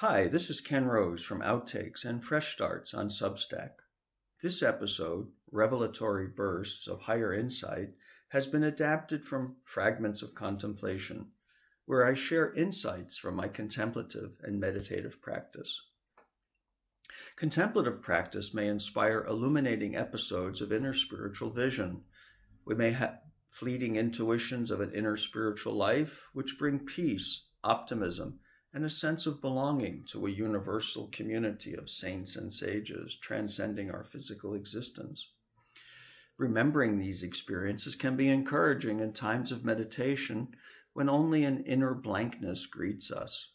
Hi, this is Ken Rose from Outtakes and Fresh Starts on Substack. This episode, Revelatory Bursts of Higher Insight, has been adapted from Fragments of Contemplation, where I share insights from my contemplative and meditative practice. Contemplative practice may inspire illuminating episodes of inner spiritual vision. We may have fleeting intuitions of an inner spiritual life which bring peace, optimism, and a sense of belonging to a universal community of saints and sages transcending our physical existence. Remembering these experiences can be encouraging in times of meditation when only an inner blankness greets us.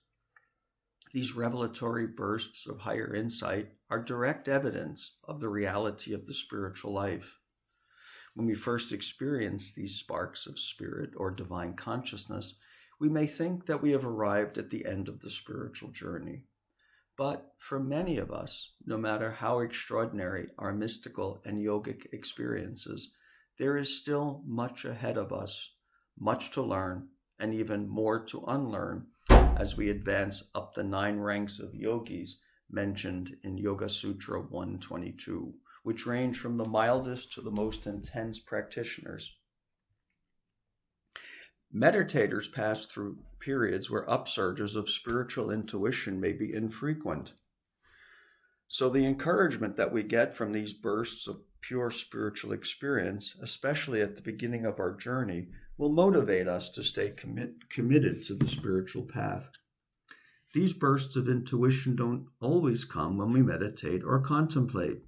These revelatory bursts of higher insight are direct evidence of the reality of the spiritual life. When we first experience these sparks of spirit or divine consciousness, we may think that we have arrived at the end of the spiritual journey. But for many of us, no matter how extraordinary our mystical and yogic experiences, there is still much ahead of us, much to learn, and even more to unlearn as we advance up the nine ranks of yogis mentioned in Yoga Sutra 122, which range from the mildest to the most intense practitioners. Meditators pass through periods where upsurges of spiritual intuition may be infrequent. So, the encouragement that we get from these bursts of pure spiritual experience, especially at the beginning of our journey, will motivate us to stay commit, committed to the spiritual path. These bursts of intuition don't always come when we meditate or contemplate.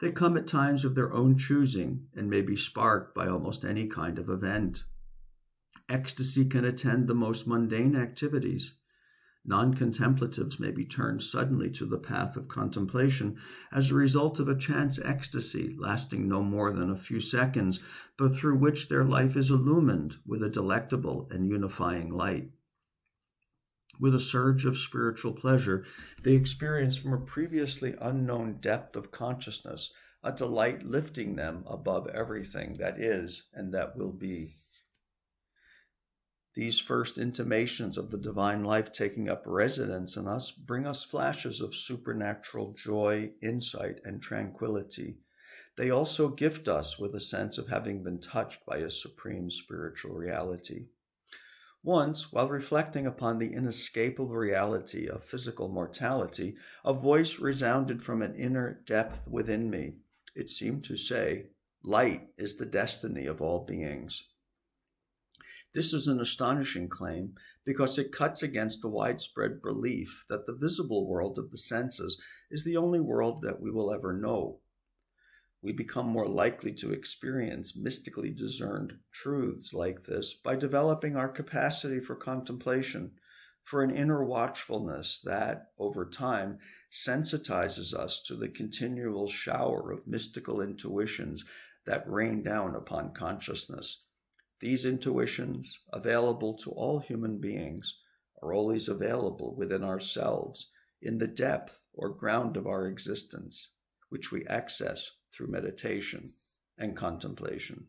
They come at times of their own choosing and may be sparked by almost any kind of event. Ecstasy can attend the most mundane activities. Non contemplatives may be turned suddenly to the path of contemplation as a result of a chance ecstasy lasting no more than a few seconds, but through which their life is illumined with a delectable and unifying light. With a surge of spiritual pleasure, they experience from a previously unknown depth of consciousness a delight lifting them above everything that is and that will be. These first intimations of the divine life taking up residence in us bring us flashes of supernatural joy, insight, and tranquility. They also gift us with a sense of having been touched by a supreme spiritual reality. Once, while reflecting upon the inescapable reality of physical mortality, a voice resounded from an inner depth within me. It seemed to say, Light is the destiny of all beings. This is an astonishing claim because it cuts against the widespread belief that the visible world of the senses is the only world that we will ever know. We become more likely to experience mystically discerned truths like this by developing our capacity for contemplation, for an inner watchfulness that, over time, sensitizes us to the continual shower of mystical intuitions that rain down upon consciousness these intuitions, available to all human beings, are always available within ourselves in the depth or ground of our existence, which we access through meditation and contemplation.